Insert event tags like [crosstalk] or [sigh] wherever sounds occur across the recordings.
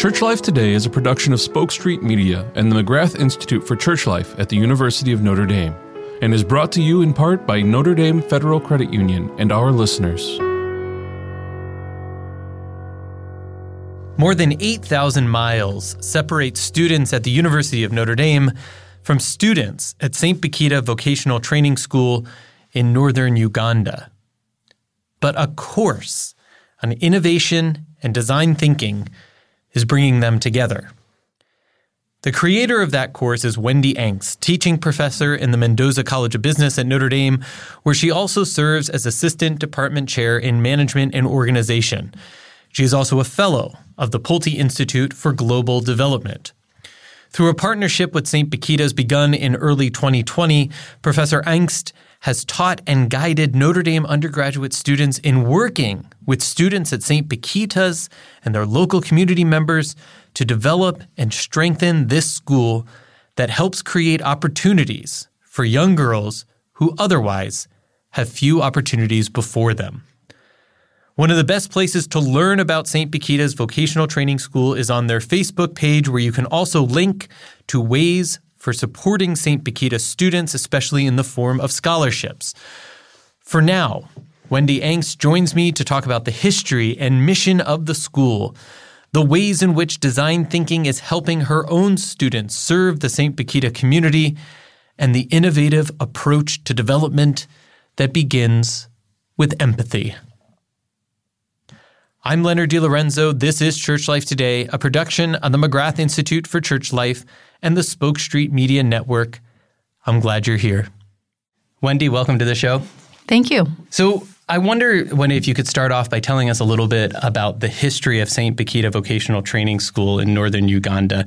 Church Life Today is a production of Spoke Street Media and the McGrath Institute for Church Life at the University of Notre Dame, and is brought to you in part by Notre Dame Federal Credit Union and our listeners. More than 8,000 miles separate students at the University of Notre Dame from students at St. Bakhita Vocational Training School in northern Uganda. But a course on innovation and design thinking is bringing them together. The creator of that course is Wendy Angst, teaching professor in the Mendoza College of Business at Notre Dame, where she also serves as assistant department chair in management and organization. She is also a fellow of the Pulte Institute for Global Development. Through a partnership with St. Bakhita's begun in early 2020, Professor Angst has taught and guided Notre Dame undergraduate students in working with students at St. Bakhita's and their local community members to develop and strengthen this school that helps create opportunities for young girls who otherwise have few opportunities before them. One of the best places to learn about St. Bakhita's vocational training school is on their Facebook page, where you can also link to ways for supporting St. Bakhita students, especially in the form of scholarships. For now, Wendy Angst joins me to talk about the history and mission of the school, the ways in which design thinking is helping her own students serve the St. Bakhita community, and the innovative approach to development that begins with empathy. I'm Leonard DiLorenzo. This is Church Life Today, a production of the McGrath Institute for Church Life and the Spoke Street Media Network. I'm glad you're here. Wendy, welcome to the show. Thank you. So, I wonder, Wendy, if you could start off by telling us a little bit about the history of St. Bakhita Vocational Training School in northern Uganda.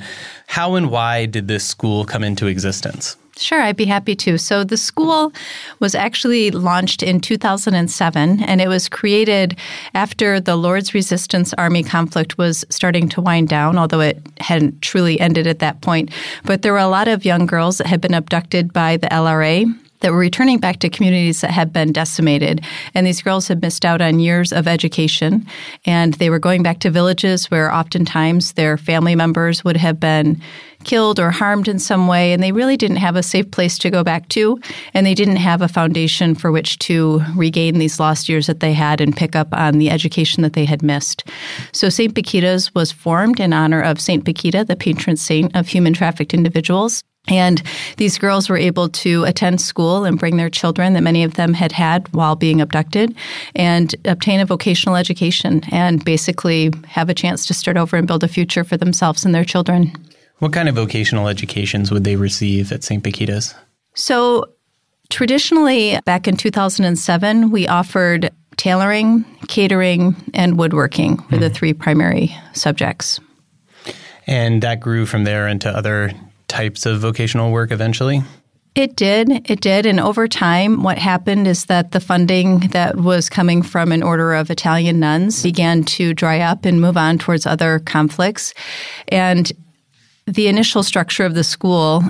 How and why did this school come into existence? Sure, I'd be happy to. So, the school was actually launched in 2007, and it was created after the Lord's Resistance Army conflict was starting to wind down, although it hadn't truly ended at that point. But there were a lot of young girls that had been abducted by the LRA that were returning back to communities that had been decimated. And these girls had missed out on years of education. And they were going back to villages where oftentimes their family members would have been killed or harmed in some way. And they really didn't have a safe place to go back to. And they didn't have a foundation for which to regain these lost years that they had and pick up on the education that they had missed. So St. Bakhita's was formed in honor of St. Bakhita, the patron saint of human trafficked individuals. And these girls were able to attend school and bring their children that many of them had had while being abducted and obtain a vocational education and basically have a chance to start over and build a future for themselves and their children. What kind of vocational educations would they receive at St. Bakhita's? So, traditionally, back in 2007, we offered tailoring, catering, and woodworking were mm. the three primary subjects. And that grew from there into other types of vocational work eventually? It did. It did. And over time, what happened is that the funding that was coming from an order of Italian nuns began to dry up and move on towards other conflicts. And the initial structure of the school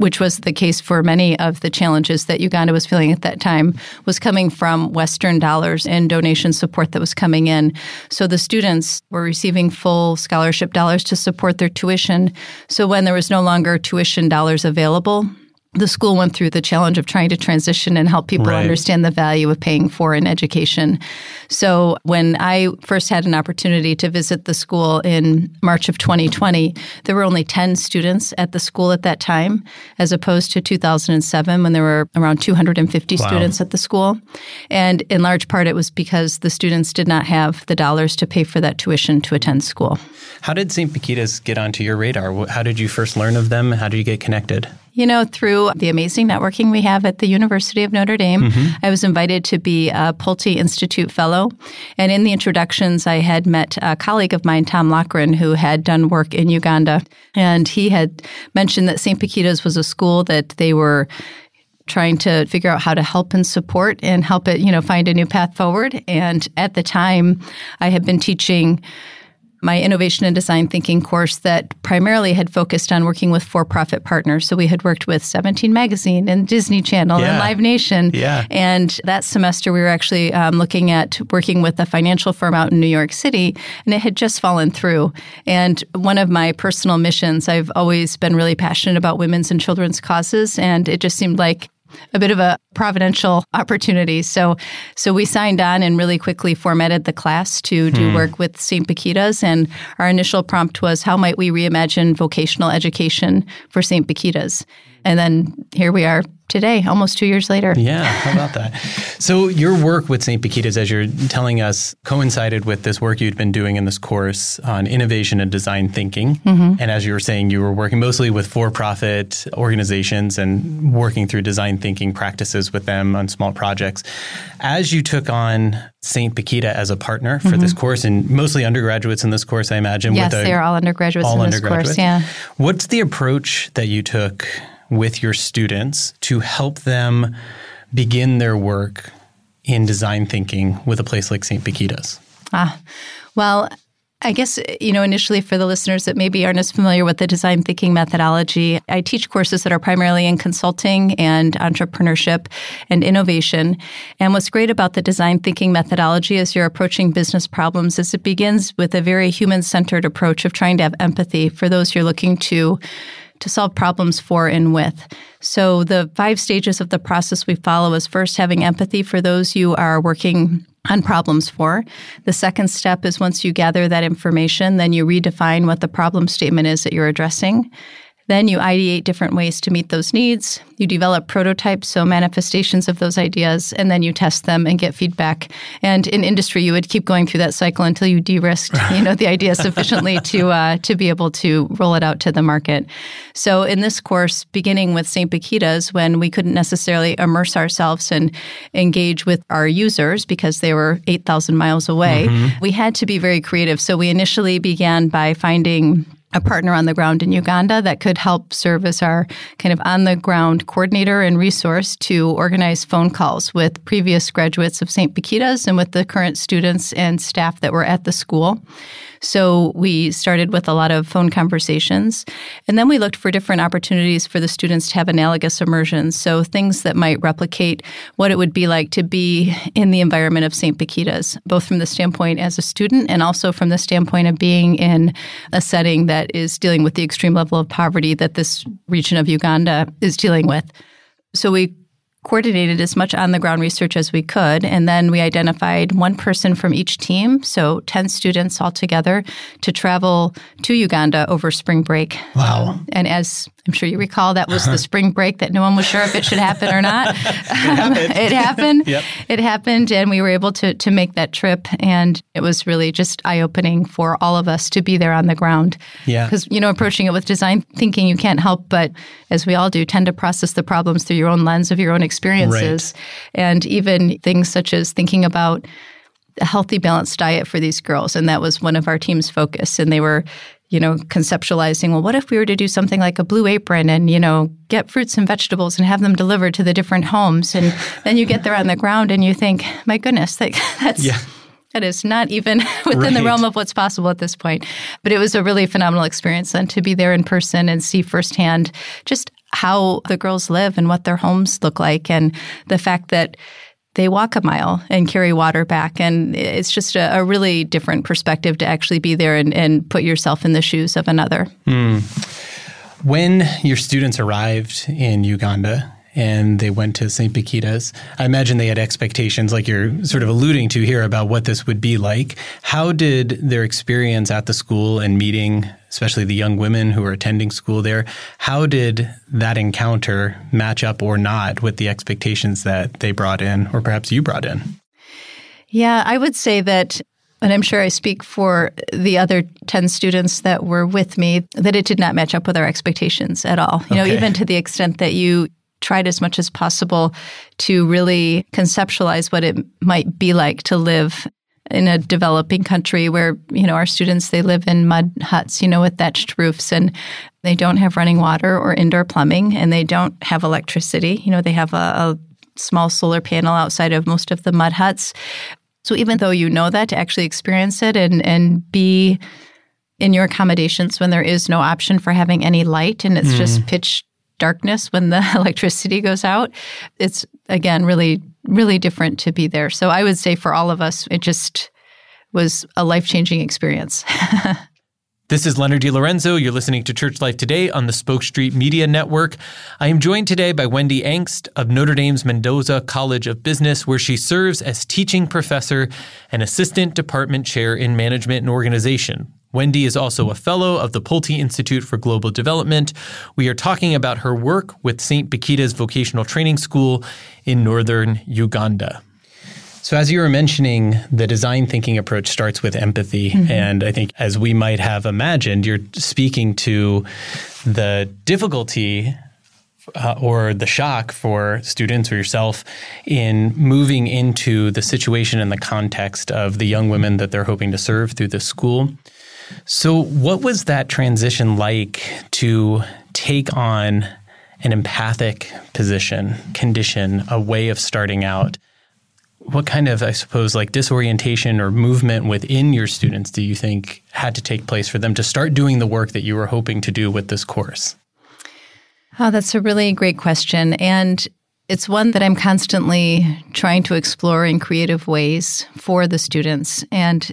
which was the case for many of the challenges that Uganda was feeling at that time, was coming from Western dollars and donation support that was coming in. So the students were receiving full scholarship dollars to support their tuition. So when there was no longer tuition dollars available, the school went through the challenge of trying to transition and help people right. understand the value of paying for an education. So, when I first had an opportunity to visit the school in March of 2020, there were only 10 students at the school at that time, as opposed to 2007 when there were around 250 wow. students at the school. And in large part, it was because the students did not have the dollars to pay for that tuition to attend school. How did St. Bakhita's get onto your radar? How did you first learn of them? How did you get connected? You know, through the amazing networking we have at the University of Notre Dame, mm-hmm. I was invited to be a Pulte Institute Fellow. And in the introductions, I had met a colleague of mine, Tom Lochran, who had done work in Uganda. And he had mentioned that St. Bakhita's was a school that they were trying to figure out how to help and support and help it, you know, find a new path forward. And at the time, I had been teaching my innovation and design thinking course that primarily had focused on working with for-profit partners. So we had worked with 17 Magazine and Disney Channel Yeah. and Live Nation. Yeah. And that semester we were actually um, looking at working with a financial firm out in New York City, and it had just fallen through. And one of my personal missions, I've always been really passionate about women's and children's causes, and it just seemed like a bit of a providential opportunity. So, so we signed on and really quickly formatted the class to do hmm. work with St. Bakhita's. And our initial prompt was, how might we reimagine vocational education for St. Bakhita's? And then here we are today, almost two years later. Yeah, how about that? So your work with St. Bakhita's, as you're telling us, coincided with this work you'd been doing in this course on innovation and design thinking. Mm-hmm. And as you were saying, you were working mostly with for-profit organizations and working through design thinking practices with them on small projects. As you took on St. Bakhita as a partner for this course, and mostly undergraduates in this course, I imagine. Mm-hmm. Yes, they are all undergraduates all in this undergraduates. course. Yeah. What's the approach that you took with your students to help them begin their work in design thinking with a place like St. Bakhita's? Ah, well, I guess, you know, initially for the listeners that maybe aren't as familiar with the design thinking methodology, I teach courses that are primarily in consulting and entrepreneurship and innovation. And what's great about the design thinking methodology as you're approaching business problems is it begins with a very human centered approach of trying to have empathy for those you're looking to to solve problems for and with. So the five stages of the process we follow is first having empathy for those you are working on problems for. The second step is once you gather that information, then you redefine what the problem statement is that you're addressing. Then you ideate different ways to meet those needs. You develop prototypes, so manifestations of those ideas, and then you test them and get feedback. And in industry, you would keep going through that cycle until you de-risked, [laughs] you know, the idea sufficiently to uh, to be able to roll it out to the market. So in this course, beginning with St. Bakhita's, when we couldn't necessarily immerse ourselves and engage with our users because they were 8,000 miles away, we had to be very creative. So we initially began by finding a partner on the ground in Uganda that could help serve as our kind of on the ground coordinator and resource to organize phone calls with previous graduates of St. Bakhita's and with the current students and staff that were at the school. So we started with a lot of phone conversations. And then we looked for different opportunities for the students to have analogous immersions. So things that might replicate what it would be like to be in the environment of St. Bakhita's, both from the standpoint as a student and also from the standpoint of being in a setting that is dealing with the extreme level of poverty that this region of Uganda is dealing with. So we coordinated as much on the ground research as we could. And then we identified one person from each team, so 10 students altogether, to travel to Uganda over spring break. Wow. And as I'm sure you recall, that was the uh-huh. spring break that no one was sure if it should happen or not. [laughs] it happened. [laughs] it happened. Yep. It happened, and we were able to, to make that trip. And it was really just eye opening for all of us to be there on the ground. Yeah. Because, you know, approaching it with design thinking, you can't help but, as we all do, tend to process the problems through your own lens of your own experiences. And even things such as thinking about a healthy, balanced diet for these girls. And that was one of our team's focus. And they were, you know, conceptualizing, well, what if we were to do something like a blue apron and, you know, get fruits and vegetables and have them delivered to the different homes? And [laughs] then you get there on the ground and you think, my goodness, [laughs] that's. Yeah. That is not even [laughs] within the realm of what's possible at this point. But it was a really phenomenal experience then to be there in person and see firsthand just how the girls live and what their homes look like and the fact that they walk a mile and carry water back. And it's just a, a really different perspective to actually be there and, and put yourself in the shoes of another. Hmm. When your students arrived in Uganda and they went to St. Bakhita's, I imagine they had expectations, like you're sort of alluding to here, about what this would be like. How did their experience at the school and meeting, especially the young women who were attending school there, how did that encounter match up or not with the expectations that they brought in, or perhaps you brought in? Yeah, I would say that, and I'm sure I speak for the other 10 students that were with me, that it did not match up with our expectations at all. You know, even to the extent that you tried as much as possible to really conceptualize what it might be like to live in a developing country where you know our students they live in mud huts you know with thatched roofs and they don't have running water or indoor plumbing and they don't have electricity you know they have a, a small solar panel outside of most of the mud huts so even though you know that to actually experience it and and be in your accommodations when there is no option for having any light and it's mm. just pitch darkness when the [laughs] electricity goes out. It's again really, really different to be there. So I would say for all of us, it just was a life changing experience. [laughs] This is Leonard DiLorenzo. You're listening to Church Life Today on the Spoke Street Media Network. I am joined today by Wendy Angst of Notre Dame's Mendoza College of Business, where she serves as teaching professor and assistant department chair in management and organization. Wendy is also a fellow of the Pulte Institute for Global Development. We are talking about her work with St. Bakhita's Vocational Training School in northern Uganda. So, as you were mentioning, the design thinking approach starts with empathy. Mm-hmm. And I think, as we might have imagined, you're speaking to the difficulty uh, or the shock for students or yourself in moving into the situation and the context of the young women that they're hoping to serve through the school. So, what was that transition like to take on an empathic position, condition, a way of starting out? what kind of, I suppose, like disorientation or movement within your students do you think had to take place for them to start doing the work that you were hoping to do with this course? Oh, that's a really great question. And it's one that I'm constantly trying to explore in creative ways for the students. And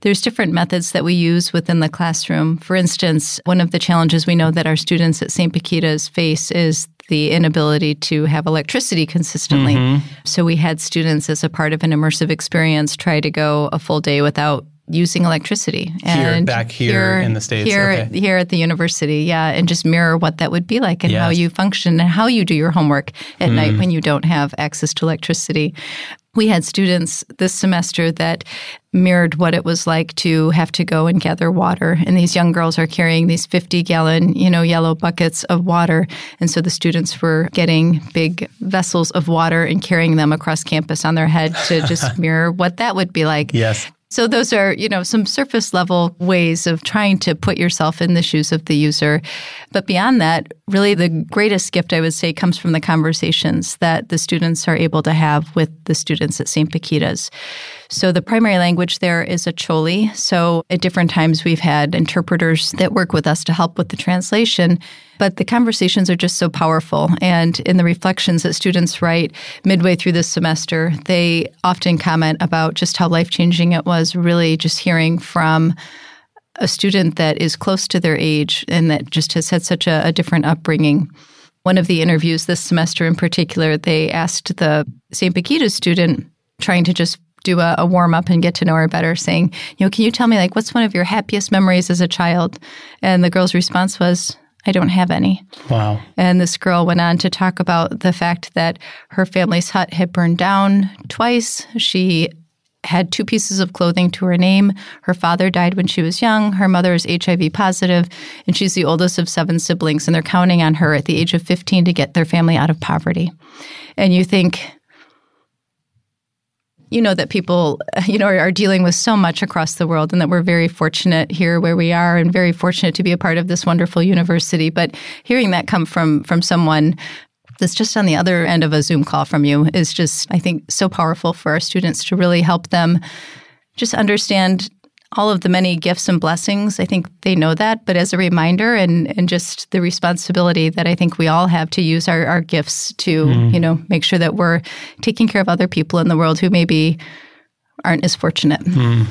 there's different methods that we use within the classroom. For instance, one of the challenges we know that our students at St. Bakhita's face is the inability to have electricity consistently. Mm-hmm. So we had students as a part of an immersive experience try to go a full day without using electricity. And here, back here, here in the States. Here, okay. here at the university, yeah, and just mirror what that would be like and yes. how you function and how you do your homework at mm. night when you don't have access to electricity. We had students this semester that mirrored what it was like to have to go and gather water. And these young girls are carrying these 50 gallon, you know, yellow buckets of water. And so the students were getting big vessels of water and carrying them across campus on their head to just [laughs] mirror what that would be like. Yes. So those are, you know, some surface level ways of trying to put yourself in the shoes of the user. But beyond that, really the greatest gift I would say comes from the conversations that the students are able to have with the students at St. Bakhita's. So the primary language there is Acholi. So at different times we've had interpreters that work with us to help with the translation. But the conversations are just so powerful. And in the reflections that students write midway through this semester, they often comment about just how life changing it was, really just hearing from a student that is close to their age and that just has had such a, a different upbringing. One of the interviews this semester in particular, they asked the St. Bakhita student trying to just do a, a warm up and get to know her better, saying, you know, can you tell me like what's one of your happiest memories as a child? And the girl's response was, I don't have any. Wow. And this girl went on to talk about the fact that her family's hut had burned down twice. She had two pieces of clothing to her name. Her father died when she was young. Her mother is HIV positive, and she's the oldest of seven siblings, and they're counting on her at the age of 15 to get their family out of poverty. And you think, you know that people [laughs] you know are, dealing with so much across the world and that we're very fortunate here where we are and very fortunate to be a part of this wonderful university. But hearing that come from from someone that's just on the other end of a zoom call from you is just i think so powerful for our students to really help them just understand all of the many gifts and blessings. I think they know that, but as a reminder and, and just the responsibility that I think we all have to use our, our gifts to, mm. you know, make sure that we're taking care of other people in the world who maybe aren't as fortunate. Mm.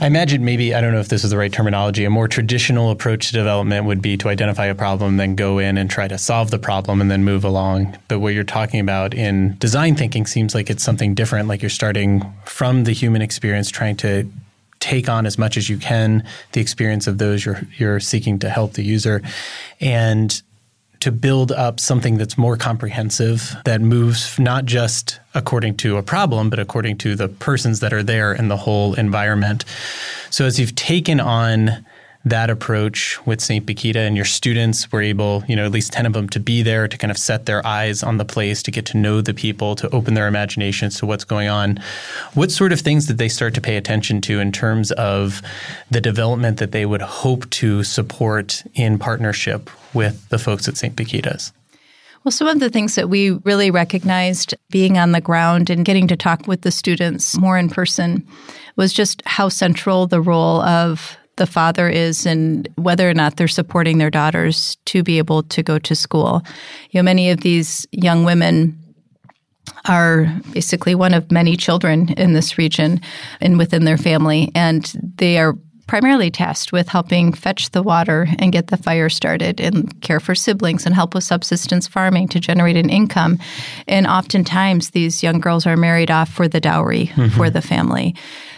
I imagine maybe, I don't know if this is the right terminology, a more traditional approach to development would be to identify a problem, then go in and try to solve the problem and then move along. But what you're talking about in design thinking seems like it's something different, like you're starting from the human experience, trying to take on as much as you can the experience of those you're you're seeking to help the user. And to build up something that's more comprehensive that moves not just according to a problem but according to the persons that are there in the whole environment. So as you've taken on that approach with St. Bakhita and your students were able, you know, at least 10 of them to be there to kind of set their eyes on the place, to get to know the people, to open their imaginations to what's going on. What sort of things did they start to pay attention to in terms of the development that they would hope to support in partnership with the folks at St. Bakhita's? Well, some of the things that we really recognized being on the ground and getting to talk with the students more in person was just how central the role of the father is and whether or not they're supporting their daughters to be able to go to school. You know, many of these young women are basically one of many children in this region and within their family, and they are primarily tasked with helping fetch the water and get the fire started and care for siblings and help with subsistence farming to generate an income. And oftentimes, these young girls are married off for the dowry mm-hmm. for the family.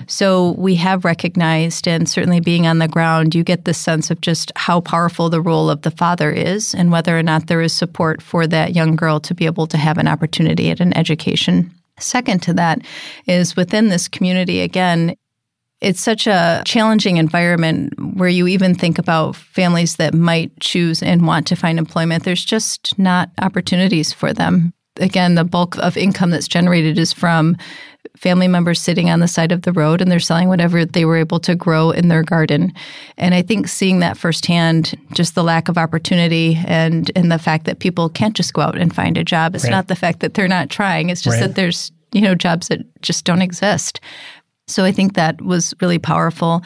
So we have recognized, and certainly being on the ground, you get the sense of just how powerful the role of the father is and whether or not there is support for that young girl to be able to have an opportunity at an education. Second to that is within this community, again, it's such a challenging environment where you even think about families that might choose and want to find employment. There's just not opportunities for them. Again, the bulk of income that's generated is from family members sitting on the side of the road and they're selling whatever they were able to grow in their garden. And I think seeing that firsthand, just the lack of opportunity and and the fact that people can't just go out and find a job. It's right. not the fact that they're not trying. It's just right. that there's you know jobs that just don't exist. So I think that was really powerful.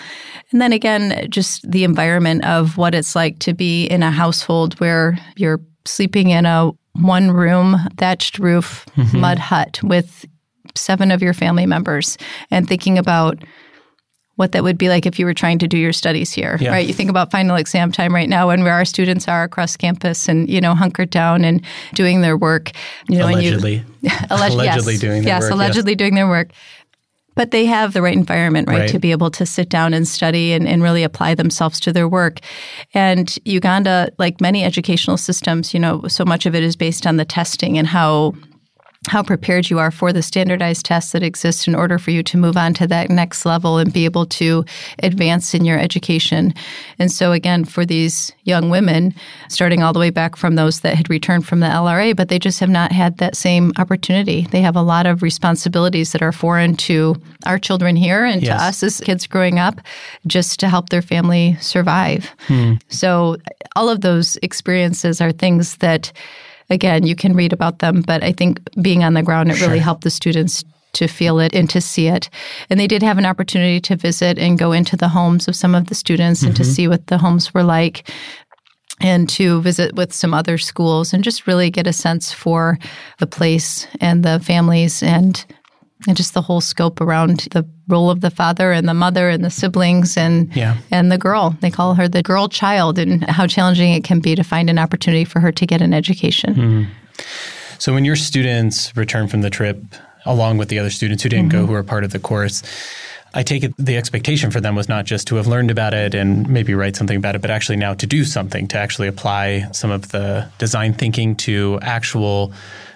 And then again, just the environment of what it's like to be in a household where you're sleeping in a one room, thatched roof, mm-hmm. mud hut with seven of your family members and thinking about what that would be like if you were trying to do your studies here, yeah. right? You think about final exam time right now and where our students are across campus and, you know, hunkered down and doing their work. You know, allegedly. [laughs] You, alleged, allegedly yes, doing their yes, work. Allegedly yes. doing their work but they have the right environment, right, right, to be able to sit down and study and, and really apply themselves to their work. And Uganda, like many educational systems, you know, so much of it is based on the testing and how how prepared you are for the standardized tests that exist in order for you to move on to that next level and be able to advance in your education. And so, again, for these young women, starting all the way back from those that had returned from the LRA, but they just have not had that same opportunity. They have a lot of responsibilities that are foreign to our children here and yes. to us as kids growing up, just to help their family survive. Hmm. So, all of those experiences are things that again, you can read about them, but I think being on the ground, it sure. really helped the students to feel it and to see it. And they did have an opportunity to visit and go into the homes of some of the students mm-hmm. and to mm-hmm. see what the homes were like and to visit with some other schools and just really get a sense for the place and the families and and just the whole scope around the role of the father and the mother and the siblings and yeah. and the girl. They call her the girl child and how challenging it can be to find an opportunity for her to get an education. Mm-hmm. So when your students return from the trip along with the other students who didn't mm-hmm. go who are part of the course, I take it the expectation for them was not just to have learned about it and maybe write something about it, but actually now to do something, to actually apply some of the design thinking to actual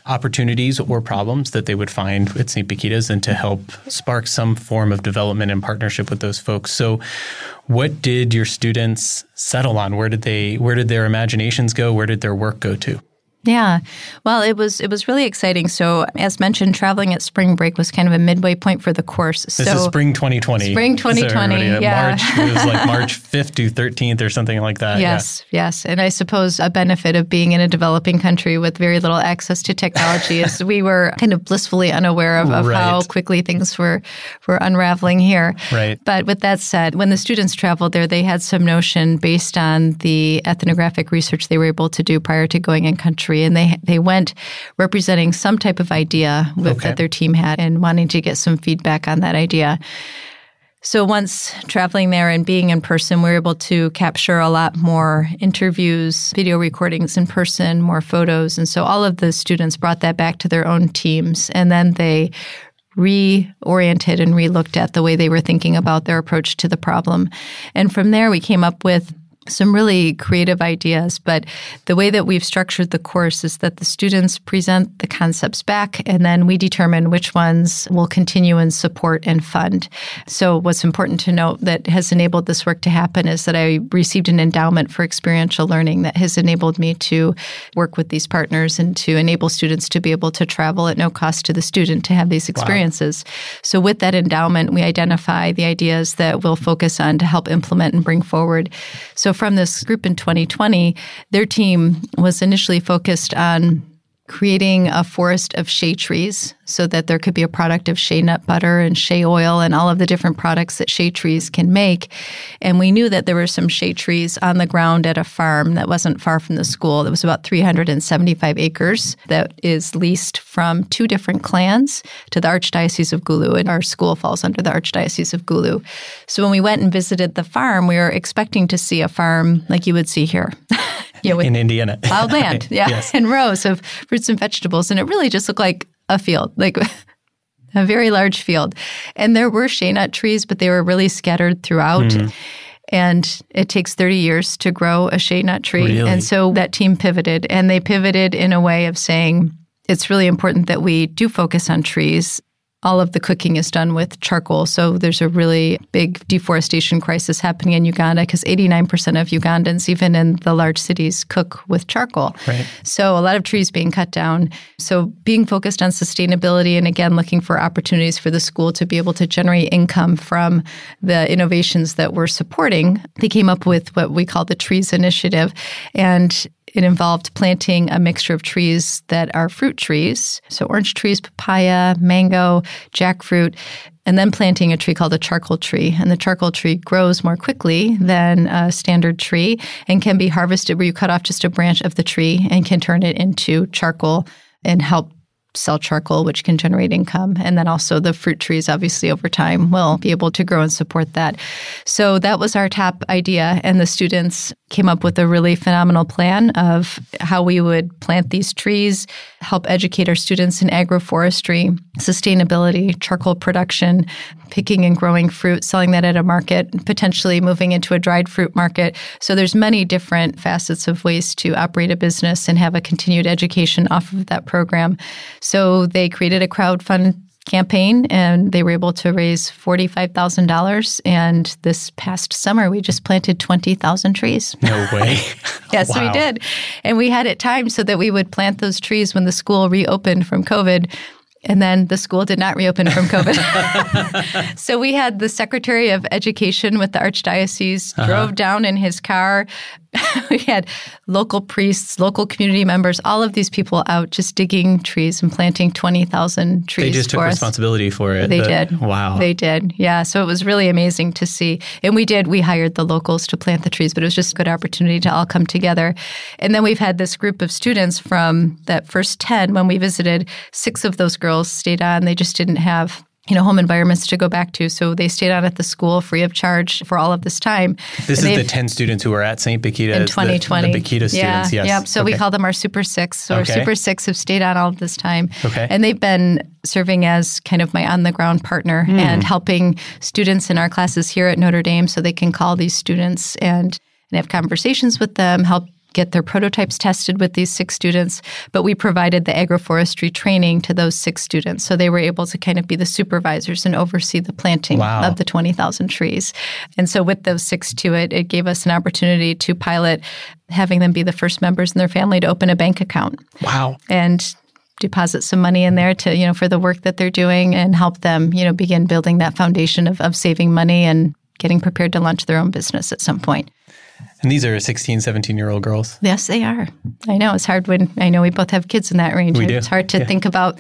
opportunities or problems that they would find at St. Bakhita's and to help spark some form of development and partnership with those folks. So what did your students settle on? Where did they where did their imaginations go? Where did their work go to? Yeah. Well, it was it was really exciting. So, as mentioned, traveling at spring break was kind of a midway point for the course. This so, is spring 2020. Spring 2020. So yeah. March it was like March 5th to 13th or something like that. Yes, yeah. yes. And I suppose a benefit of being in a developing country with very little access to technology is [laughs] we were kind of blissfully unaware of, of right. how quickly things were were unraveling here. Right. But with that said, when the students traveled there, they had some notion based on the ethnographic research they were able to do prior to going in country country, and they they went representing some type of idea with, okay. that their team had and wanting to get some feedback on that idea. So once traveling there and being in person, we were able to capture a lot more interviews, video recordings in person, more photos. And so all of the students brought that back to their own teams. And then they reoriented and relooked at the way they were thinking about their approach to the problem. And from there, we came up with some really creative ideas. But the way that we've structured the course is that the students present the concepts back, and then we determine which ones will continue and support and fund. So, what's important to note that has enabled this work to happen is that I received an endowment for experiential learning that has enabled me to work with these partners and to enable students to be able to travel at no cost to the student to have these experiences. Wow. So, with that endowment, we identify the ideas that we'll focus on to help implement and bring forward. So, from this group in 2020, their team was initially focused on creating a forest of shea trees so that there could be a product of shea nut butter and shea oil and all of the different products that shea trees can make. And we knew that there were some shea trees on the ground at a farm that wasn't far from the school. That was about 375 acres that is leased from two different clans to the Archdiocese of Gulu. And our school falls under the Archdiocese of Gulu. So when we went and visited the farm, we were expecting to see a farm like you would see here. [laughs] know, in Indiana. [laughs] Plowed land, [laughs] yeah, yes. and rows of fruits and vegetables. And it really just looked like a field, like [laughs] a very large field. And there were shea nut trees, but they were really scattered throughout. Mm. And it takes 30 years to grow a shea nut tree. Really? And so that team pivoted, and they pivoted in a way of saying, it's really important that we do focus on trees all of the cooking is done with charcoal. So there's a really big deforestation crisis happening in Uganda because 89% of Ugandans, even in the large cities, cook with charcoal. Right. So a lot of trees being cut down. So being focused on sustainability and again looking for opportunities for the school to be able to generate income from the innovations that we're supporting, they came up with what we call the Trees Initiative. And it involved planting a mixture of trees that are fruit trees, so orange trees, papaya, mango, jackfruit, and then planting a tree called a charcoal tree. And the charcoal tree grows more quickly than a standard tree and can be harvested where you cut off just a branch of the tree and can turn it into charcoal and help sell charcoal, which can generate income. And then also the fruit trees, obviously, over time will be able to grow and support that. So that was our top idea. And the students came up with a really phenomenal plan of how we would plant these trees, help educate our students in agroforestry, sustainability, charcoal production, picking and growing fruit, selling that at a market, potentially moving into a dried fruit market. So there's many different facets of ways to operate a business and have a continued education off of that program. So they created a crowdfund campaign and they were able to raise $45,000 and this past summer we just planted 20,000 trees. No [laughs] way. yes, wow. we did. And we had it timed so that we would plant those trees when the school reopened from COVID and then the school did not reopen from COVID. [laughs] so we had the Secretary of Education with the Archdiocese uh-huh. drove down in his car, [laughs] we had local priests, local community members, all of these people out just digging trees and planting 20,000 trees. They just took us. responsibility for it. They did. Wow. They did. Yeah. So it was really amazing to see. And we did, we hired the locals to plant the trees, but it was just a good opportunity to all come together. And then we've had this group of students from that first 10 when we visited, six of those girls stayed on. They just didn't have you know, home environments to go back to. So they stayed on at the school free of charge for all of this time. This and is the 10 students who were at St. Bakhita. In 2020. The, the Bakhita yeah, students, yes. Yep. So okay. we call them our Super Six. So okay. our Super Six have stayed on all of this time. Okay. And they've been serving as kind of my on the ground partner mm. and helping students in our classes here at Notre Dame so they can call these students and, and have conversations with them, help get their prototypes tested with these six students, but we provided the agroforestry training to those six students. So they were able to kind of be the supervisors and oversee the planting wow. of the 20,000 trees. And so with those six to it, it gave us an opportunity to pilot having them be the first members in their family to open a bank account. Wow. And deposit some money in there to, you know, for the work that they're doing and help them, you know, begin building that foundation of, of saving money and getting prepared to launch their own business at some point. And these are 16, 17 year old girls. Yes, they are. I know it's hard when I know we both have kids in that range. We do. It's hard to yeah. think about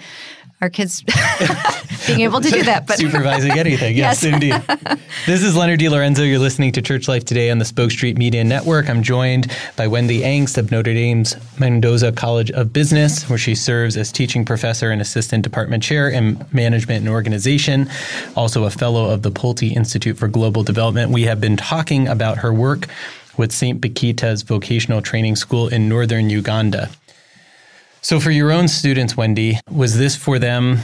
our kids [laughs] being able to do that. But supervising [laughs] anything, yes, yes. indeed. [laughs] This is Leonard DiLorenzo. You're listening to Church Life Today on the Spoke Street Media Network. I'm joined by Wendy Angst of Notre Dame's Mendoza College of Business, where she serves as teaching professor and assistant department chair in management and organization, also a fellow of the Pulte Institute for Global Development. We have been talking about her work with St. Bakhita's Vocational Training School in northern Uganda. So, for your own students, Wendy, was this for them?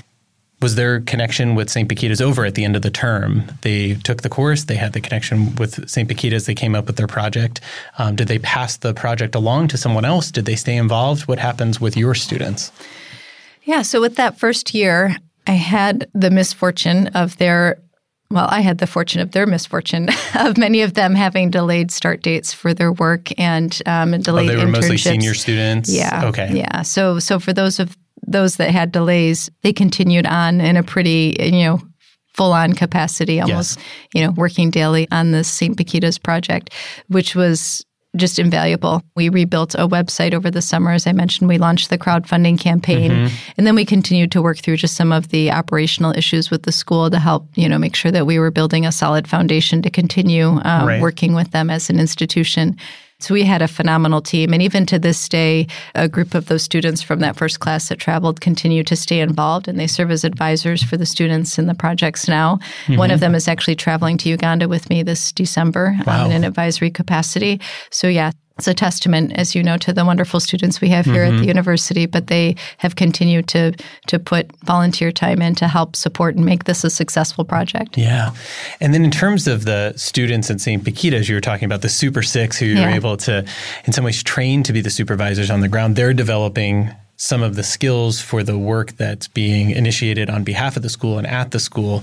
Was their connection with St. Bakhita's over at the end of the term? They took the course, they had the connection with St. Bakhita's, they came up with their project. Um, did they pass the project along to someone else? Did they stay involved? What happens with your students? Yeah, so with that first year, I had the misfortune of their well, I had the fortune of their misfortune [laughs] of many of them having delayed start dates for their work and um, delayed. Oh, they were internships. mostly senior students. Yeah. Okay. Yeah. So, so for those of those that had delays, they continued on in a pretty, you know, full on capacity, almost, yes. you know, working daily on the St. Bakhita's project, which was just invaluable. We rebuilt a website over the summer. As I mentioned, we launched the crowdfunding campaign. Mm-hmm. And then we continued to work through just some of the operational issues with the school to help, you know, make sure that we were building a solid foundation to continue um, right. working with them as an institution. So we had a phenomenal team. And even to this day, a group of those students from that first class that traveled continue to stay involved and they serve as advisors for the students in the projects now. Mm-hmm. One of them is actually traveling to Uganda with me this December wow. um, in an advisory capacity. So, yeah, it's a testament, as you know, to the wonderful students we have here mm-hmm. at the mm-hmm. university, but they have continued to to put volunteer time in to help support and make this a successful project. Yeah. And then in terms of the students in St. Bakhita, as you were talking about the Super Six who you're able to in some ways train to be the supervisors on the ground, they're developing some of the skills for the work that's being initiated on behalf of the school and at the school.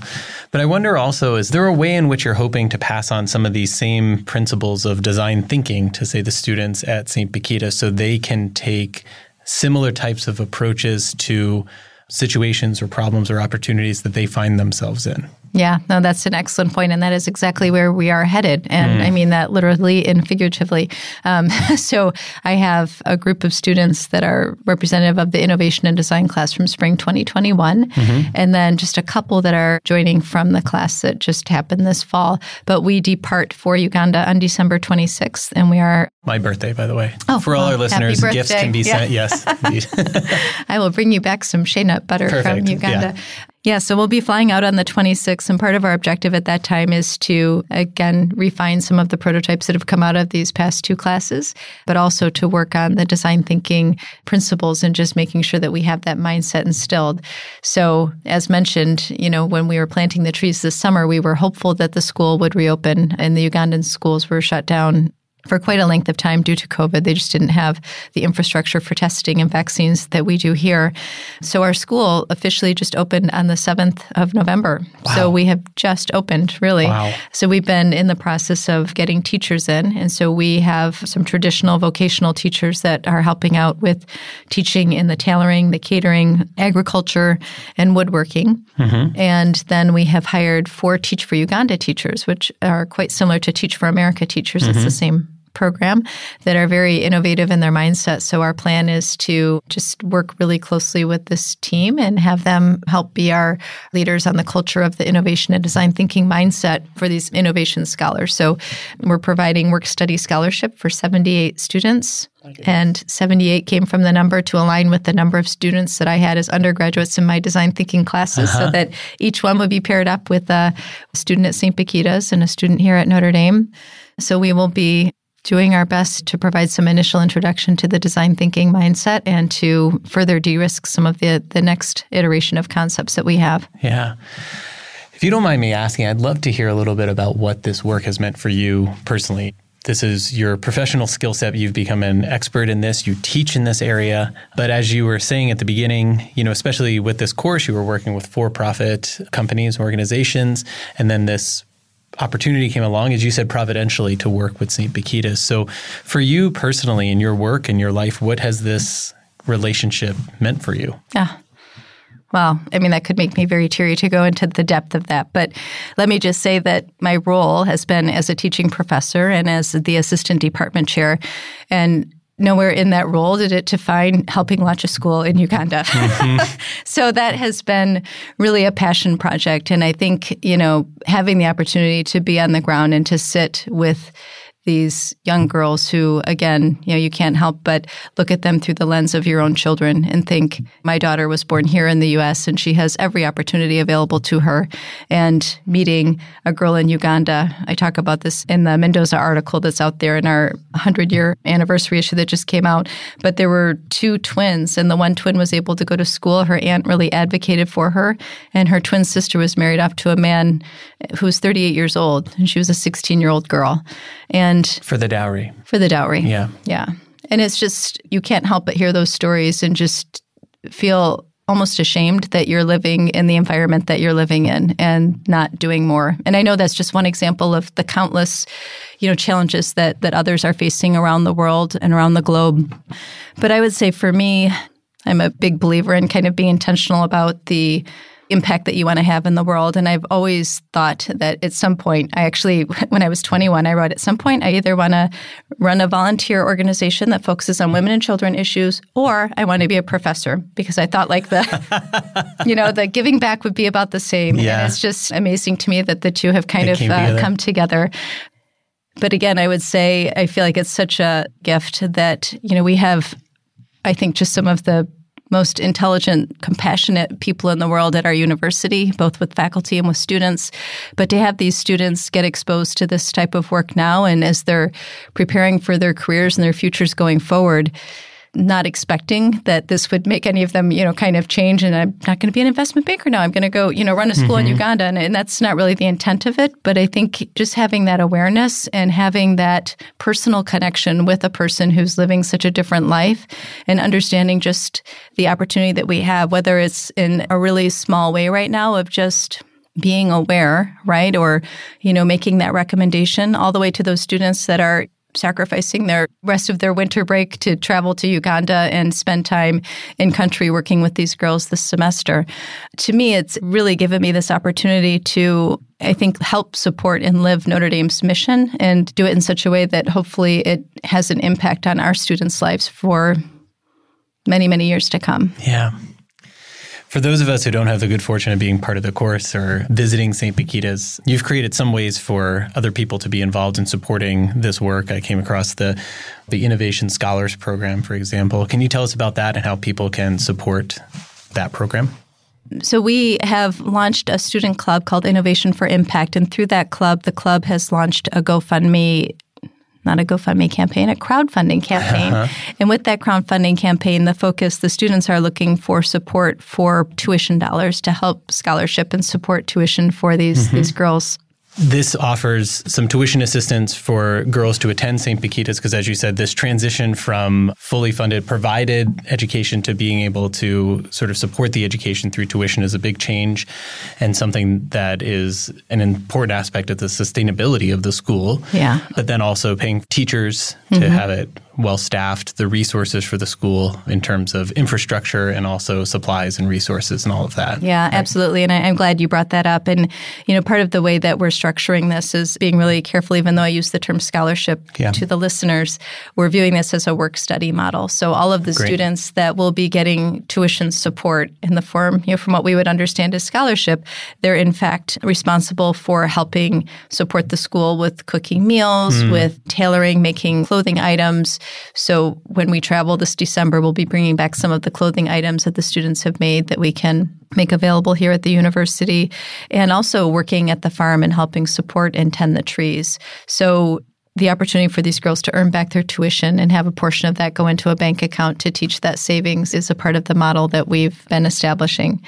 But I wonder also, is there a way in which you're hoping to pass on some of these same principles of design thinking to, say, the students at St. Bakhita so they can take similar types of approaches to situations or problems or opportunities that they find themselves in? Yeah, no, that's an excellent point, and that is exactly where we are headed. And mm. I mean that literally and figuratively. Um, [laughs] so I have a group of students that are representative of the innovation and design class from spring 2021, mm-hmm. and then just a couple that are joining from the class that just happened this fall. But we depart for Uganda on December 26th, and we are my birthday, by the way. Oh, for all well, our listeners, gifts can be yeah. sent. Yes, [laughs] I will bring you back some shea nut butter Perfect. from Uganda. Yeah. Yeah, so we'll be flying out on the 26th, and part of our objective at that time is to, again, refine some of the prototypes that have come out of these past two classes, but also to work on the design thinking principles and just making sure that we have that mindset instilled. So, as mentioned, you know, when we were planting the trees this summer, we were hopeful that the school would reopen, and the Ugandan schools were shut down for quite a length of time due to COVID. They just didn't have the infrastructure for testing and vaccines that we do here. So our school officially just opened on the 7th of November. Wow. So we have just opened, really. Wow. So we've been in the process of getting teachers in. And so we have some traditional vocational teachers that are helping out with teaching in the tailoring, the catering, agriculture, and woodworking. Mm-hmm. And then we have hired four Teach for Uganda teachers, which are quite similar to Teach for America teachers. Mm-hmm. It's the same program that are very innovative in their mindset. So our plan is to just work really closely with this team and have them help be our leaders on the culture of the innovation and design thinking mindset for these innovation scholars. So we're providing work study scholarship for 78 students. And 78 came from the number to align with the number of students that I had as undergraduates in my design thinking classes, uh-huh. so that each one would be paired up with a student at St. Bakhita's and a student here at Notre Dame. So we will be doing our best to provide some initial introduction to the design thinking mindset and to further de-risk some of the the next iteration of concepts that we have. Yeah. If you don't mind me asking, I'd love to hear a little bit about what this work has meant for you personally. This is your professional skill set. You've become an expert in this. You teach in this area. But as you were saying at the beginning, you know, especially with this course, you were working with for-profit companies, organizations, and then this opportunity came along, as you said, providentially to work with St. Bakhita's. So, for you personally in your work and your life, what has this relationship meant for you? Yeah. Well, I mean, that could make me very teary to go into the depth of that. But let me just say that my role has been as a teaching professor and as the assistant department chair. And nowhere in that role did it define helping launch a school in Uganda. Mm-hmm. [laughs] so that has been really a passion project. And I think, you know, having the opportunity to be on the ground and to sit with these young girls who, again, you know, you can't help but look at them through the lens of your own children and think, my daughter was born here in the U.S. and she has every opportunity available to her. And meeting a girl in Uganda, I talk about this in the Mendoza article that's out there in our 100 year anniversary issue that just came out. But there were two twins, and the one twin was able to go to school. Her aunt really advocated for her, and her twin sister was married off to a man who was 38 years old, and she was a 16 year old girl. And for the dowry. For the dowry. Yeah. Yeah. And it's just, you can't help but hear those stories and just feel almost ashamed that you're living in the environment that you're living in and not doing more. And I know that's just one example of the countless, you know, challenges that that others are facing around the world and around the globe. But I would say for me, I'm a big believer in kind of being intentional about the impact that you want to have in the world. And I've always thought that at some point, I actually, [laughs] when I was 21, I wrote at some point, I either want to run a volunteer organization that focuses on women and children issues, or I want to be a professor because I thought like the, [laughs] you know, the giving back would be about the same. Yeah. And it's just amazing to me that the two have kind They of uh, come together. But again, I would say I feel like it's such a gift that, you know, we have, I think, just some of the most intelligent, compassionate people in the world at our university, both with faculty and with students. But to have these students get exposed to this type of work now and as they're preparing for their careers and their futures going forward, not expecting that this would make any of them, you know, kind of change. And I'm not going to be an investment banker now. I'm going to go, you know, run a school in mm-hmm. Uganda. And, and that's not really the intent of it. But I think just having that awareness and having that personal connection with a person who's living such a different life and understanding just the opportunity that we have, whether it's in a really small way right now of just being aware, right? Or, you know, making that recommendation all the way to those students that are sacrificing their rest of their winter break to travel to Uganda and spend time in country working with these girls this semester. To me, it's really given me this opportunity to, I think, help support and live Notre Dame's mission and do it in such a way that hopefully it has an impact on our students' lives for many, many years to come. Yeah. For those of us who don't have the good fortune of being part of the course or visiting St. Bakhita's, you've created some ways for other people to be involved in supporting this work. I came across the the Innovation Scholars Program, for example. Can you tell us about that and how people can support that program? So we have launched a student club called Innovation for Impact, and through that club, the club has launched a GoFundMe. Not a GoFundMe campaign, a crowdfunding campaign. Uh-huh. And with that crowdfunding campaign, the focus, the students are looking for support for tuition dollars to help scholarship and support tuition for these mm-hmm. these girls. This offers some tuition assistance for girls to attend St. Bakhita's because, as you said, this transition from fully funded provided education to being able to sort of support the education through tuition is a big change and something that is an important aspect of the sustainability of the school. Yeah. But then also paying teachers to mm-hmm. have it well staffed, the resources for the school in terms of infrastructure and also supplies and resources and all of that. Yeah, absolutely. And I, I'm glad you brought that up. And, you know, part of the way that we're structuring this is being really careful, even though I use the term scholarship Yeah. to the listeners, we're viewing this as a work study model. So all of the Great. students that will be getting tuition support in the form, you know, from what we would understand as scholarship, they're in fact responsible for helping support the school with cooking meals, mm. with tailoring, making clothing items. So when we travel this December, we'll be bringing back some of the clothing items that the students have made that we can make available here at the university, and also working at the farm and helping support and tend the trees. So the opportunity for these girls to earn back their tuition and have a portion of that go into a bank account to teach that savings is a part of the model that we've been establishing.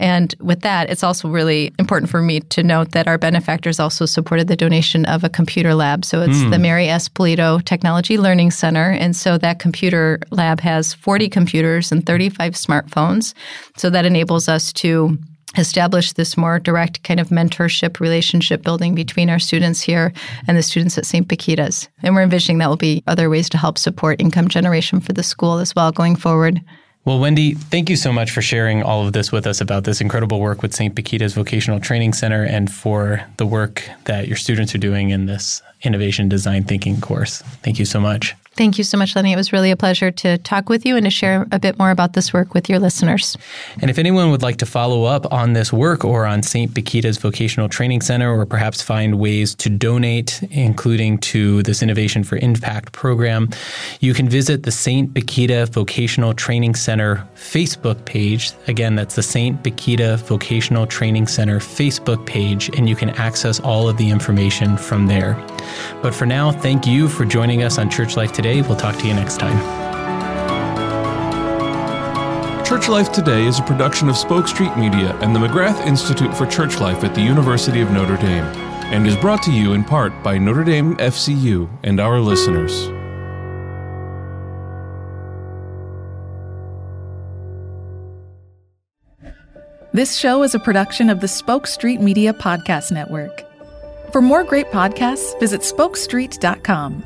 And with that, it's also really important for me to note that our benefactors also supported the donation of a computer lab. So it's the hmm. Mary S. Polito Technology Learning Center. And so that computer lab has 40 computers and 35 smartphones. So that enables us to establish this more direct kind of mentorship relationship building between our students here and the students at St. Bakhita's. And we're envisioning that will be other ways to help support income generation for the school as well going forward. Well, Wendy, thank you so much for sharing all of this with us about this incredible work with St. Bakhita's Vocational Training Center and for the work that your students are doing in this innovation design thinking course. Thank you so much. Thank you so much, Lenny. It was really a pleasure to talk with you and to share a bit more about this work with your listeners. And if anyone would like to follow up on this work or on St. Bakhita's Vocational Training Center, or perhaps find ways to donate, including to this Innovation for Impact program, you can visit the St. Bakhita Vocational Training Center Facebook page. Again, that's the St. Bakhita Vocational Training Center Facebook page, and you can access all of the information from there. But for now, thank you for joining us on Church Life Today. We'll talk to you next time. Church Life Today is a production of Spoke Street Media and the McGrath Institute for Church Life at the University of Notre Dame, and is brought to you in part by Notre Dame FCU and our listeners. This show is a production of the Spoke Street Media Podcast Network. For more great podcasts, visit spokestreet.com.